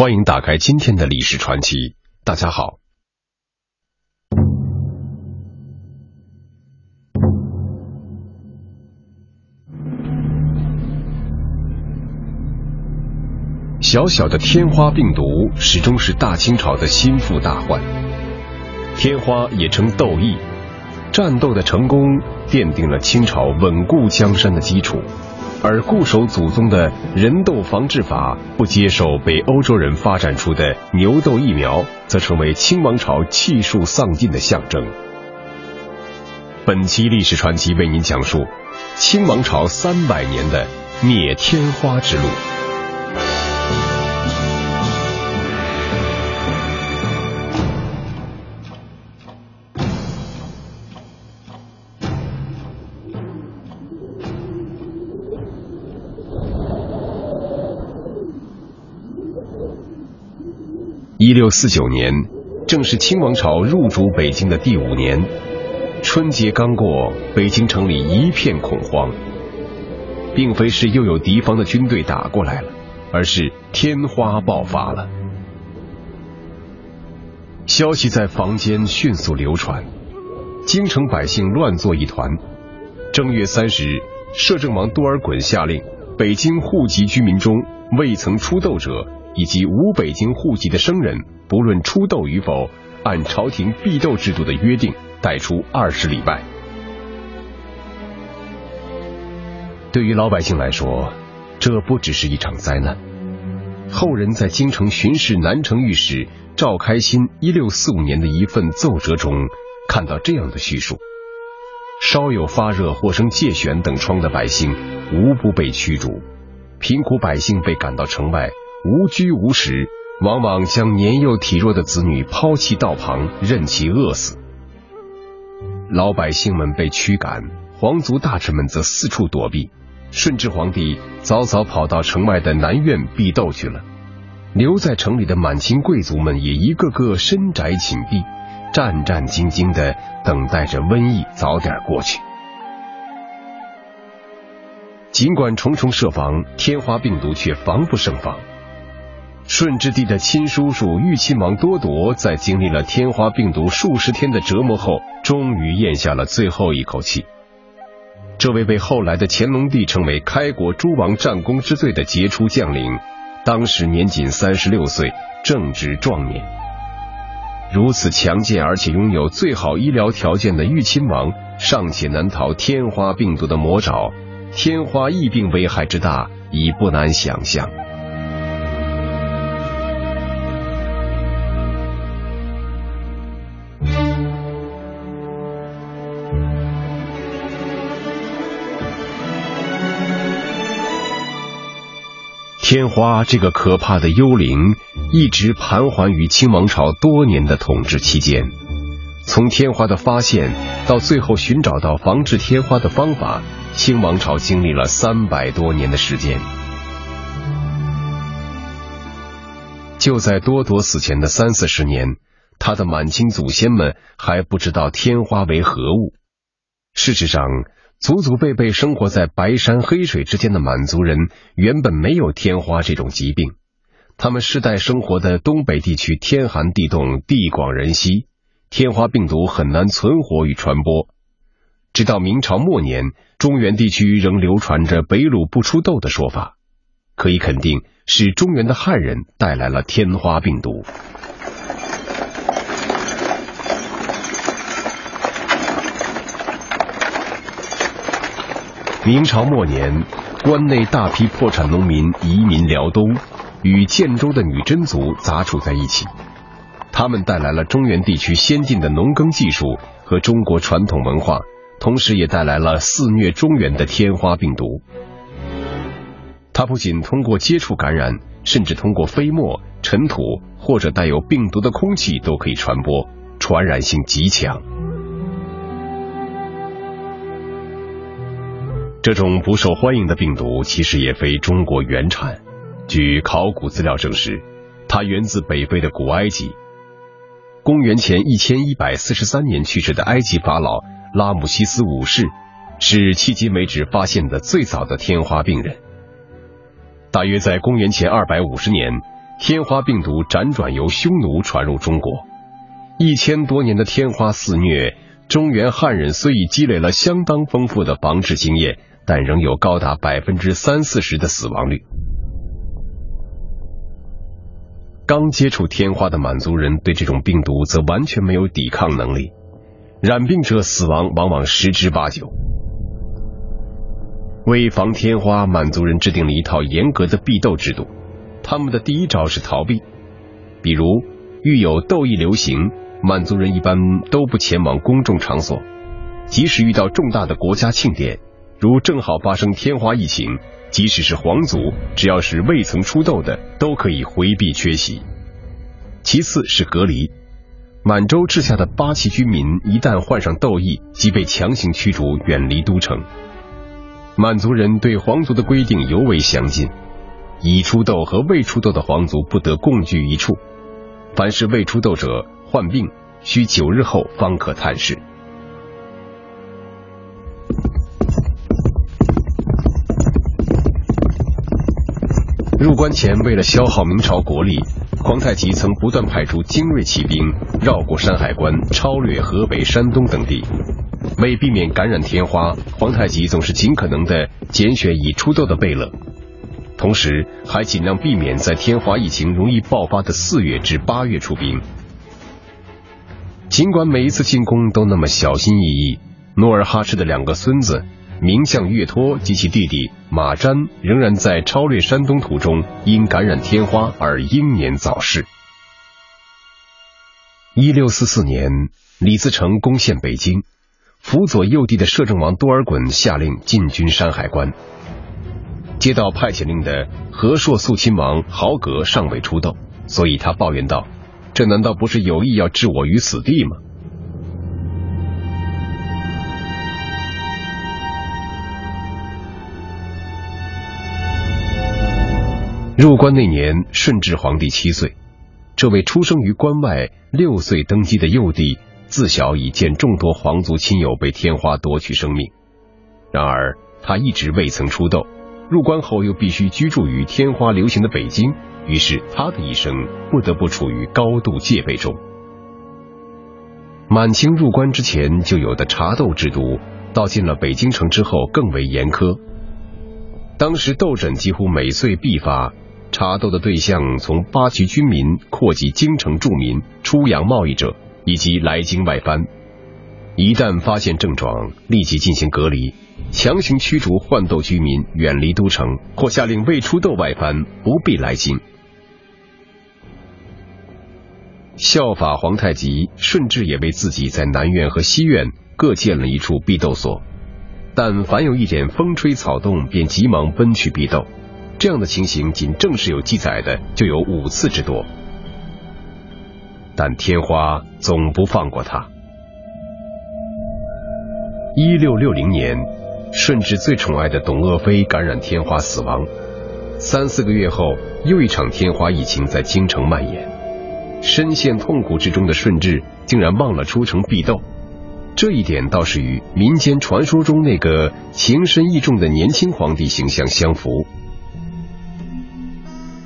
欢迎打开今天的历史传奇。大家好，小小的天花病毒始终是大清朝的心腹大患。天花也称痘疫，战斗的成功奠定了清朝稳固江山的基础。而固守祖宗的人痘防治法，不接受被欧洲人发展出的牛痘疫苗，则成为清王朝气数丧尽的象征。本期历史传奇为您讲述清王朝三百年的灭天花之路。一六四九年，正是清王朝入主北京的第五年。春节刚过，北京城里一片恐慌，并非是又有敌方的军队打过来了，而是天花爆发了。消息在房间迅速流传，京城百姓乱作一团。正月三十日，摄政王多尔衮下令，北京户籍居民中未曾出痘者。以及无北京户籍的生人，不论出痘与否，按朝廷避痘制度的约定，带出二十里外。对于老百姓来说，这不只是一场灾难。后人在京城巡视南城御史赵开新一六四五年的一份奏折中，看到这样的叙述：稍有发热或生疥癣等疮的百姓，无不被驱逐；贫苦百姓被赶到城外。无居无食，往往将年幼体弱的子女抛弃道旁，任其饿死。老百姓们被驱赶，皇族大臣们则四处躲避。顺治皇帝早早跑到城外的南苑避斗去了，留在城里的满清贵族们也一个个深宅紧闭，战战兢兢的等待着瘟疫早点过去。尽管重重设防，天花病毒却防不胜防。顺治帝的亲叔叔裕亲王多铎，在经历了天花病毒数十天的折磨后，终于咽下了最后一口气。这位被后来的乾隆帝称为“开国诸王战功之最”的杰出将领，当时年仅三十六岁，正值壮年。如此强健而且拥有最好医疗条件的裕亲王，尚且难逃天花病毒的魔爪，天花疫病危害之大，已不难想象。天花这个可怕的幽灵一直盘桓于清王朝多年的统治期间，从天花的发现到最后寻找到防治天花的方法，清王朝经历了三百多年的时间。就在多铎死前的三四十年，他的满清祖先们还不知道天花为何物。事实上。祖祖辈辈生活在白山黑水之间的满族人，原本没有天花这种疾病。他们世代生活的东北地区天寒地冻，地广人稀，天花病毒很难存活与传播。直到明朝末年，中原地区仍流传着“北虏不出痘”的说法，可以肯定是中原的汉人带来了天花病毒。明朝末年，关内大批破产农民移民辽东，与建州的女真族杂处在一起。他们带来了中原地区先进的农耕技术和中国传统文化，同时也带来了肆虐中原的天花病毒。它不仅通过接触感染，甚至通过飞沫、尘土或者带有病毒的空气都可以传播，传染性极强。这种不受欢迎的病毒其实也非中国原产。据考古资料证实，它源自北非的古埃及。公元前一千一百四十三年去世的埃及法老拉姆西斯五世，是迄今为止发现的最早的天花病人。大约在公元前二百五十年，天花病毒辗转由匈奴传入中国。一千多年的天花肆虐，中原汉人虽已积累了相当丰富的防治经验，但仍有高达百分之三四十的死亡率。刚接触天花的满族人对这种病毒则完全没有抵抗能力，染病者死亡往往十之八九。为防天花，满族人制定了一套严格的避痘制度。他们的第一招是逃避，比如遇有痘疫流行。满族人一般都不前往公众场所，即使遇到重大的国家庆典，如正好发生天花疫情，即使是皇族，只要是未曾出痘的，都可以回避缺席。其次是隔离，满洲治下的八旗军民一旦患上痘疫，即被强行驱逐远离都城。满族人对皇族的规定尤为详尽，已出痘和未出痘的皇族不得共居一处，凡是未出痘者。患病需九日后方可探视。入关前，为了消耗明朝国力，皇太极曾不断派出精锐骑兵绕过山海关，超掠河北、山东等地。为避免感染天花，皇太极总是尽可能的拣选已出痘的贝勒，同时还尽量避免在天花疫情容易爆发的四月至八月出兵。尽管每一次进攻都那么小心翼翼，努尔哈赤的两个孙子名将岳托及其弟弟马瞻仍然在超略山东途中因感染天花而英年早逝。一六四四年，李自成攻陷北京，辅佐右帝的摄政王多尔衮下令进军山海关。接到派遣令的和硕肃亲王豪格尚未出痘，所以他抱怨道。这难道不是有意要置我于死地吗？入关那年，顺治皇帝七岁，这位出生于关外、六岁登基的幼帝，自小已见众多皇族亲友被天花夺取生命。然而，他一直未曾出痘。入关后又必须居住于天花流行的北京。于是，他的一生不得不处于高度戒备中。满清入关之前就有的查斗制度，到进了北京城之后更为严苛。当时痘疹几乎每岁必发，查斗的对象从八旗军民扩及京城住民、出洋贸易者以及来京外藩。一旦发现症状，立即进行隔离，强行驱逐患斗居民远离都城，或下令未出斗外藩不必来京。效法皇太极，顺治也为自己在南院和西院各建了一处避斗所，但凡有一点风吹草动，便急忙奔去避斗。这样的情形，仅正式有记载的就有五次之多。但天花总不放过他。一六六零年，顺治最宠爱的董鄂妃感染天花死亡，三四个月后，又一场天花疫情在京城蔓延。深陷痛苦之中的顺治竟然忘了出城避斗，这一点倒是与民间传说中那个情深意重的年轻皇帝形象相符。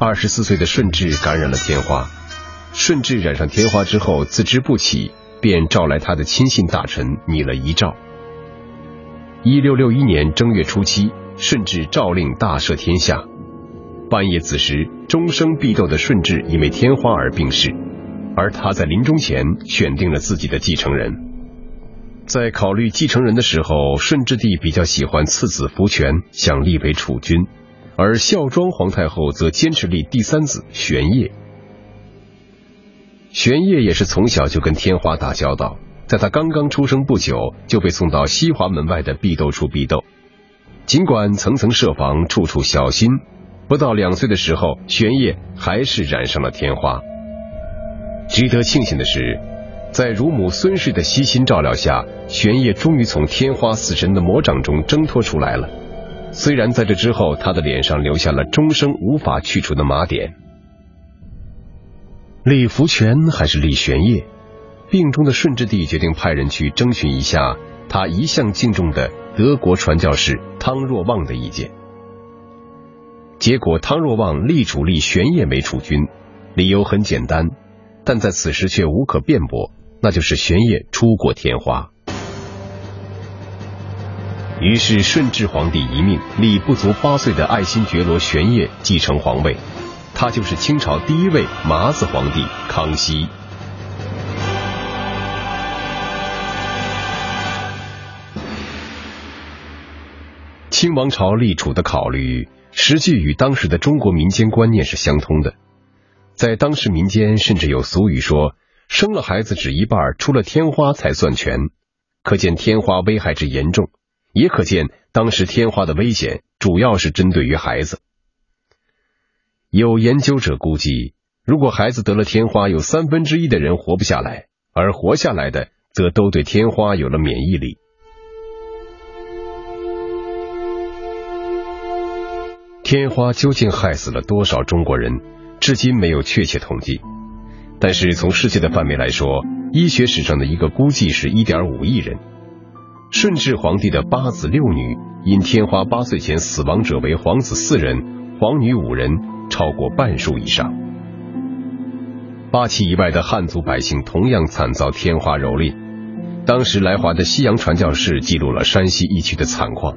二十四岁的顺治感染了天花，顺治染上天花之后自知不起，便召来他的亲信大臣拟了遗诏。一六六一年正月初七，顺治诏令大赦天下。半夜子时，终生必斗的顺治因为天花而病逝，而他在临终前选定了自己的继承人。在考虑继承人的时候，顺治帝比较喜欢次子福全，想立为储君，而孝庄皇太后则坚持立第三子玄烨。玄烨也是从小就跟天花打交道，在他刚刚出生不久，就被送到西华门外的避斗处避斗，尽管层层设防，处处小心。不到两岁的时候，玄烨还是染上了天花。值得庆幸的是，在乳母孙氏的悉心照料下，玄烨终于从天花死神的魔掌中挣脱出来了。虽然在这之后，他的脸上留下了终生无法去除的麻点。李福全还是李玄烨？病中的顺治帝决定派人去征询一下他一向敬重的德国传教士汤若望的意见。结果汤若望力主立玄烨为储君，理由很简单，但在此时却无可辩驳，那就是玄烨出过天花。于是顺治皇帝一命，立不足八岁的爱新觉罗玄烨继承皇位，他就是清朝第一位麻子皇帝康熙。清王朝立储的考虑，实际与当时的中国民间观念是相通的。在当时民间，甚至有俗语说：“生了孩子只一半，出了天花才算全。”可见天花危害之严重。也可见，当时天花的危险主要是针对于孩子。有研究者估计，如果孩子得了天花，有三分之一的人活不下来，而活下来的则都对天花有了免疫力。天花究竟害死了多少中国人，至今没有确切统计。但是从世界的范围来说，医学史上的一个估计是一点五亿人。顺治皇帝的八子六女，因天花八岁前死亡者为皇子四人，皇女五人，超过半数以上。八旗以外的汉族百姓同样惨遭天花蹂躏。当时来华的西洋传教士记录了山西疫区的惨况。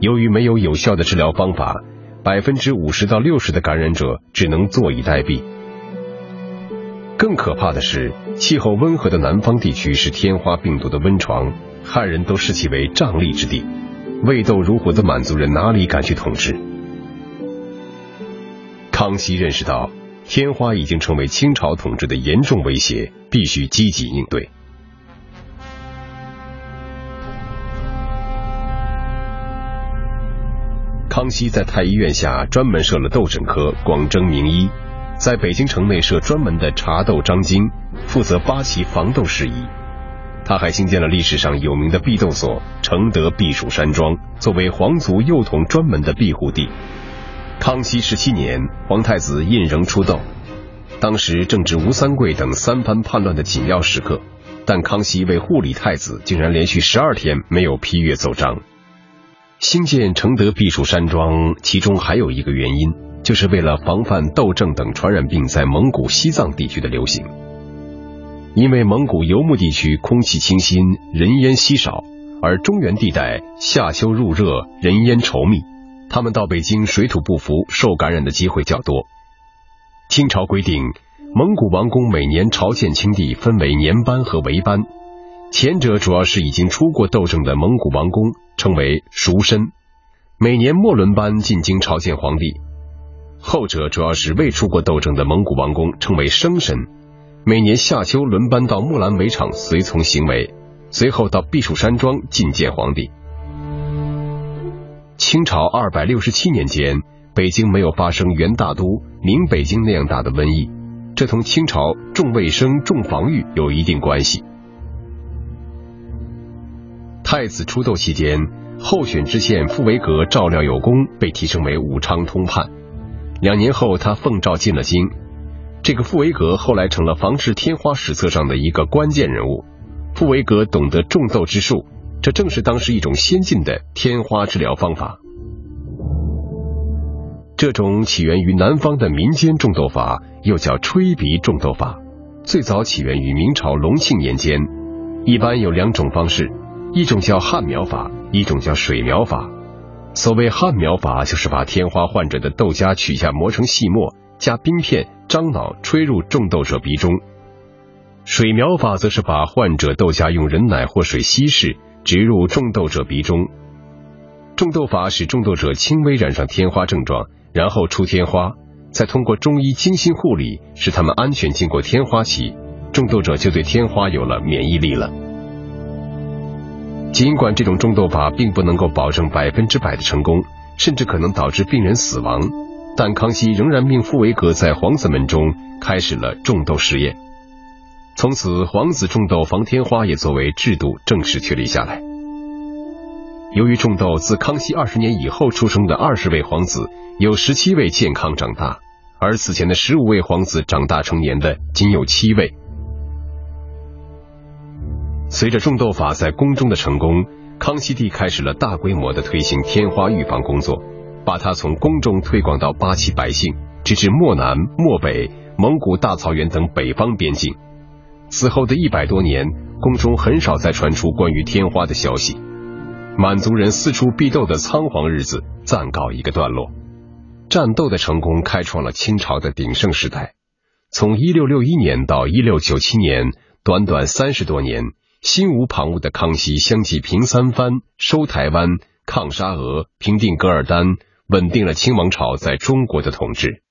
由于没有有效的治疗方法，百分之五十到六十的感染者只能坐以待毙。更可怕的是，气候温和的南方地区是天花病毒的温床。汉人都视其为瘴疠之地，未斗如虎的满族人哪里敢去统治？康熙认识到天花已经成为清朝统治的严重威胁，必须积极应对。康熙在太医院下专门设了痘诊科，广征名医；在北京城内设专门的查痘张京，负责八旗防痘事宜。他还兴建了历史上有名的避痘所承德避暑山庄，作为皇族幼童专门的庇护地。康熙十七年，皇太子胤禛出痘，当时正值吴三桂等三藩叛乱的紧要时刻，但康熙为护理太子，竟然连续十二天没有批阅奏章。兴建承德避暑山庄，其中还有一个原因，就是为了防范痘症等传染病在蒙古、西藏地区的流行。因为蒙古游牧地区空气清新，人烟稀少，而中原地带夏秋入热，人烟稠密，他们到北京水土不服，受感染的机会较多。清朝规定，蒙古王公每年朝见清帝，分为年班和围班，前者主要是已经出过斗争的蒙古王公，称为赎身，每年末轮班进京朝见皇帝；后者主要是未出过斗争的蒙古王公，称为生身。每年夏秋轮班到木兰围场随从行为，随后到避暑山庄觐见皇帝。清朝二百六十七年间，北京没有发生元大都、明北京那样大的瘟疫，这同清朝重卫生、重防御有一定关系。太子出痘期间，候选知县傅维格照料有功，被提升为武昌通判。两年后，他奉诏进了京。这个傅维格后来成了防治天花史册上的一个关键人物。傅维格懂得种豆之术，这正是当时一种先进的天花治疗方法。这种起源于南方的民间种豆法，又叫吹鼻种豆法，最早起源于明朝隆庆年间。一般有两种方式，一种叫旱苗法，一种叫水苗法。所谓旱苗法，就是把天花患者的豆荚取下磨成细末。加冰片，樟脑吹入中痘者鼻中。水苗法则是把患者痘痂用人奶或水稀释，植入中痘者鼻中。中痘法使中痘者轻微染上天花症状，然后出天花，再通过中医精心护理，使他们安全经过天花期，中痘者就对天花有了免疫力了。尽管这种中痘法并不能够保证百分之百的成功，甚至可能导致病人死亡。但康熙仍然命傅维格在皇子门中开始了种痘实验，从此皇子种痘防天花也作为制度正式确立下来。由于种痘，自康熙二十年以后出生的二十位皇子有十七位健康长大，而此前的十五位皇子长大成年的仅有七位。随着种痘法在宫中的成功，康熙帝开始了大规模的推行天花预防工作。把它从宫中推广到八旗百姓，直至漠南、漠北、蒙古大草原等北方边境。此后的一百多年，宫中很少再传出关于天花的消息。满族人四处避斗的仓皇日子暂告一个段落。战斗的成功开创了清朝的鼎盛时代。从一六六一年到一六九七年，短短三十多年，心无旁骛的康熙相继平三藩、收台湾、抗沙俄、平定噶尔丹，稳定了清王朝在中国的统治。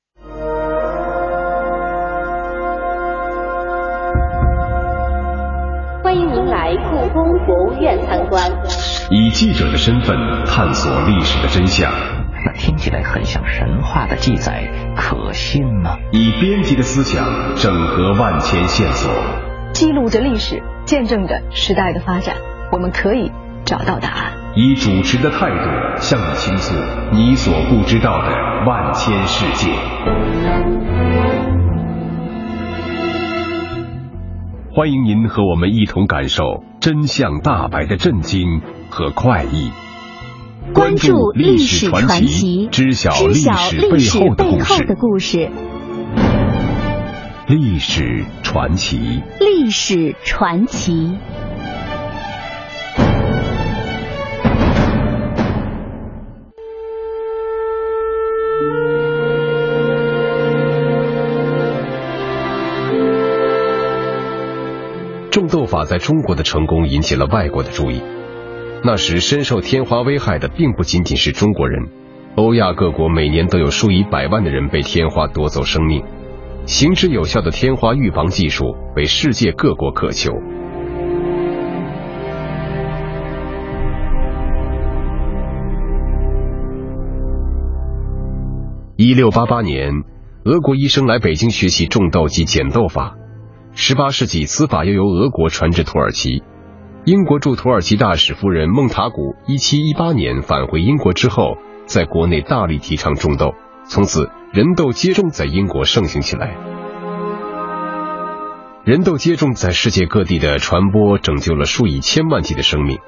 欢迎您来故宫博物院参观。以记者的身份探索历史的真相，那听起来很像神话的记载，可信吗？以编辑的思想整合万千线索，记录着历史，见证着时代的发展，我们可以找到答案。以主持的态度向你倾诉你所不知道的万千世界。欢迎您和我们一同感受真相大白的震惊和快意。关注历史传奇，知晓历史背后的故事。历史传奇，历史传奇。种豆法在中国的成功引起了外国的注意。那时深受天花危害的并不仅仅是中国人，欧亚各国每年都有数以百万的人被天花夺走生命。行之有效的天花预防技术被世界各国渴求。一六八八年，俄国医生来北京学习种豆及剪豆法。十八世纪，司法又由俄国传至土耳其。英国驻土耳其大使夫人孟塔古一七一八年返回英国之后，在国内大力提倡种豆，从此人豆接种在英国盛行起来。人豆接种在世界各地的传播，拯救了数以千万计的生命。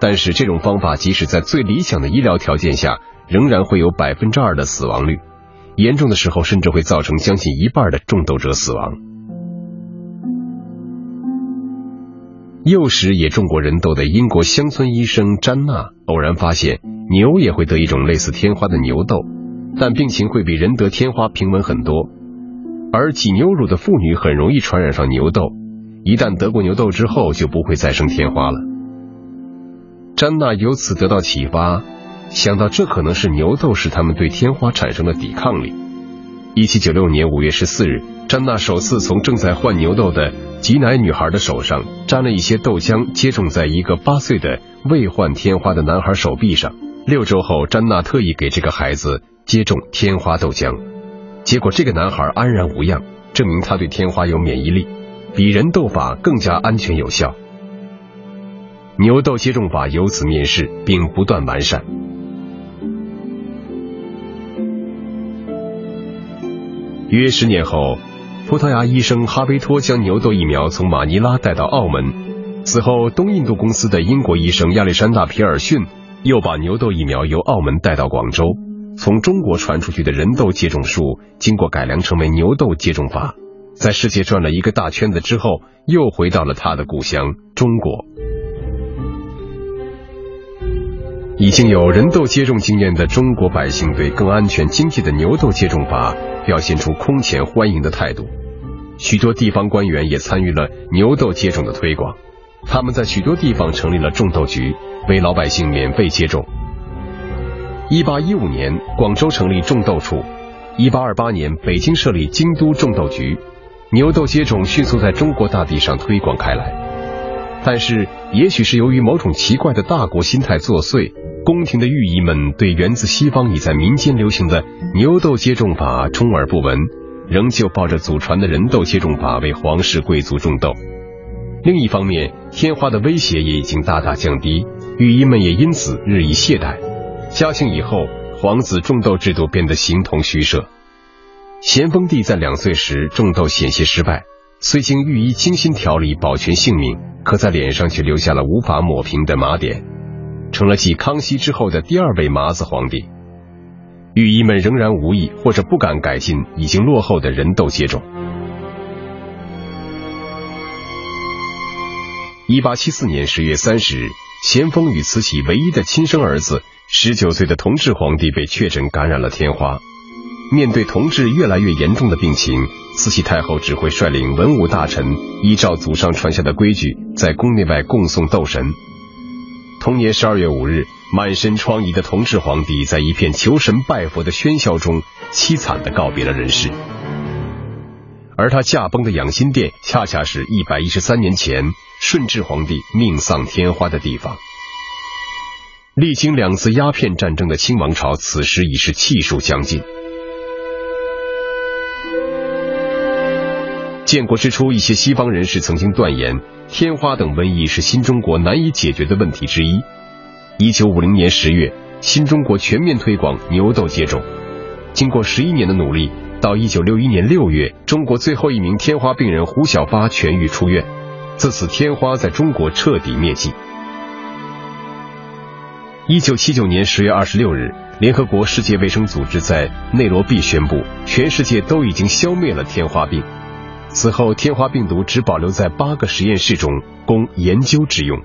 但是，这种方法即使在最理想的医疗条件下，仍然会有百分之二的死亡率，严重的时候甚至会造成将近一半的种豆者死亡。幼时也种过人豆的英国乡村医生詹娜偶然发现，牛也会得一种类似天花的牛痘，但病情会比人得天花平稳很多。而挤牛乳的妇女很容易传染上牛痘，一旦得过牛痘之后就不会再生天花了。詹娜由此得到启发，想到这可能是牛痘使他们对天花产生了抵抗力。一七九六年五月十四日，詹娜首次从正在换牛痘的挤奶女孩的手上沾了一些豆浆，接种在一个八岁的未患天花的男孩手臂上。六周后，詹娜特意给这个孩子接种天花豆浆，结果这个男孩安然无恙，证明他对天花有免疫力，比人痘法更加安全有效。牛痘接种法由此面世，并不断完善。约十年后，葡萄牙医生哈维托将牛痘疫苗从马尼拉带到澳门。此后，东印度公司的英国医生亚历山大皮尔逊又把牛痘疫苗由澳门带到广州。从中国传出去的人痘接种术，经过改良成为牛痘接种法，在世界转了一个大圈子之后，又回到了他的故乡中国。已经有人痘接种经验的中国百姓，对更安全、经济的牛痘接种法表现出空前欢迎的态度。许多地方官员也参与了牛痘接种的推广，他们在许多地方成立了种豆局，为老百姓免费接种。一八一五年，广州成立种豆处；一八二八年，北京设立京都种豆局，牛痘接种迅速在中国大地上推广开来。但是，也许是由于某种奇怪的大国心态作祟。宫廷的御医们对源自西方已在民间流行的牛痘接种法充耳不闻，仍旧抱着祖传的人痘接种法为皇室贵族种豆。另一方面，天花的威胁也已经大大降低，御医们也因此日益懈怠。嘉庆以后，皇子种豆制度变得形同虚设。咸丰帝在两岁时种豆险些失败，虽经御医精心调理保全性命，可在脸上却留下了无法抹平的麻点。成了继康熙之后的第二位麻子皇帝。御医们仍然无意或者不敢改进已经落后的人痘接种。一八七四年十月三十日，咸丰与慈禧唯一的亲生儿子十九岁的同治皇帝被确诊感染了天花。面对同治越来越严重的病情，慈禧太后只会率领文武大臣依照祖上传下的规矩，在宫内外供送斗神。同年十二月五日，满身疮痍的同治皇帝在一片求神拜佛的喧嚣中，凄惨的告别了人世。而他驾崩的养心殿，恰恰是一百一十三年前顺治皇帝命丧天花的地方。历经两次鸦片战争的清王朝，此时已是气数将尽。建国之初，一些西方人士曾经断言，天花等瘟疫是新中国难以解决的问题之一。一九五零年十月，新中国全面推广牛痘接种。经过十一年的努力，到一九六一年六月，中国最后一名天花病人胡小八痊愈出院，自此天花在中国彻底灭迹。一九七九年十月二十六日，联合国世界卫生组织在内罗毕宣布，全世界都已经消灭了天花病。此后，天花病毒只保留在八个实验室中供研究之用。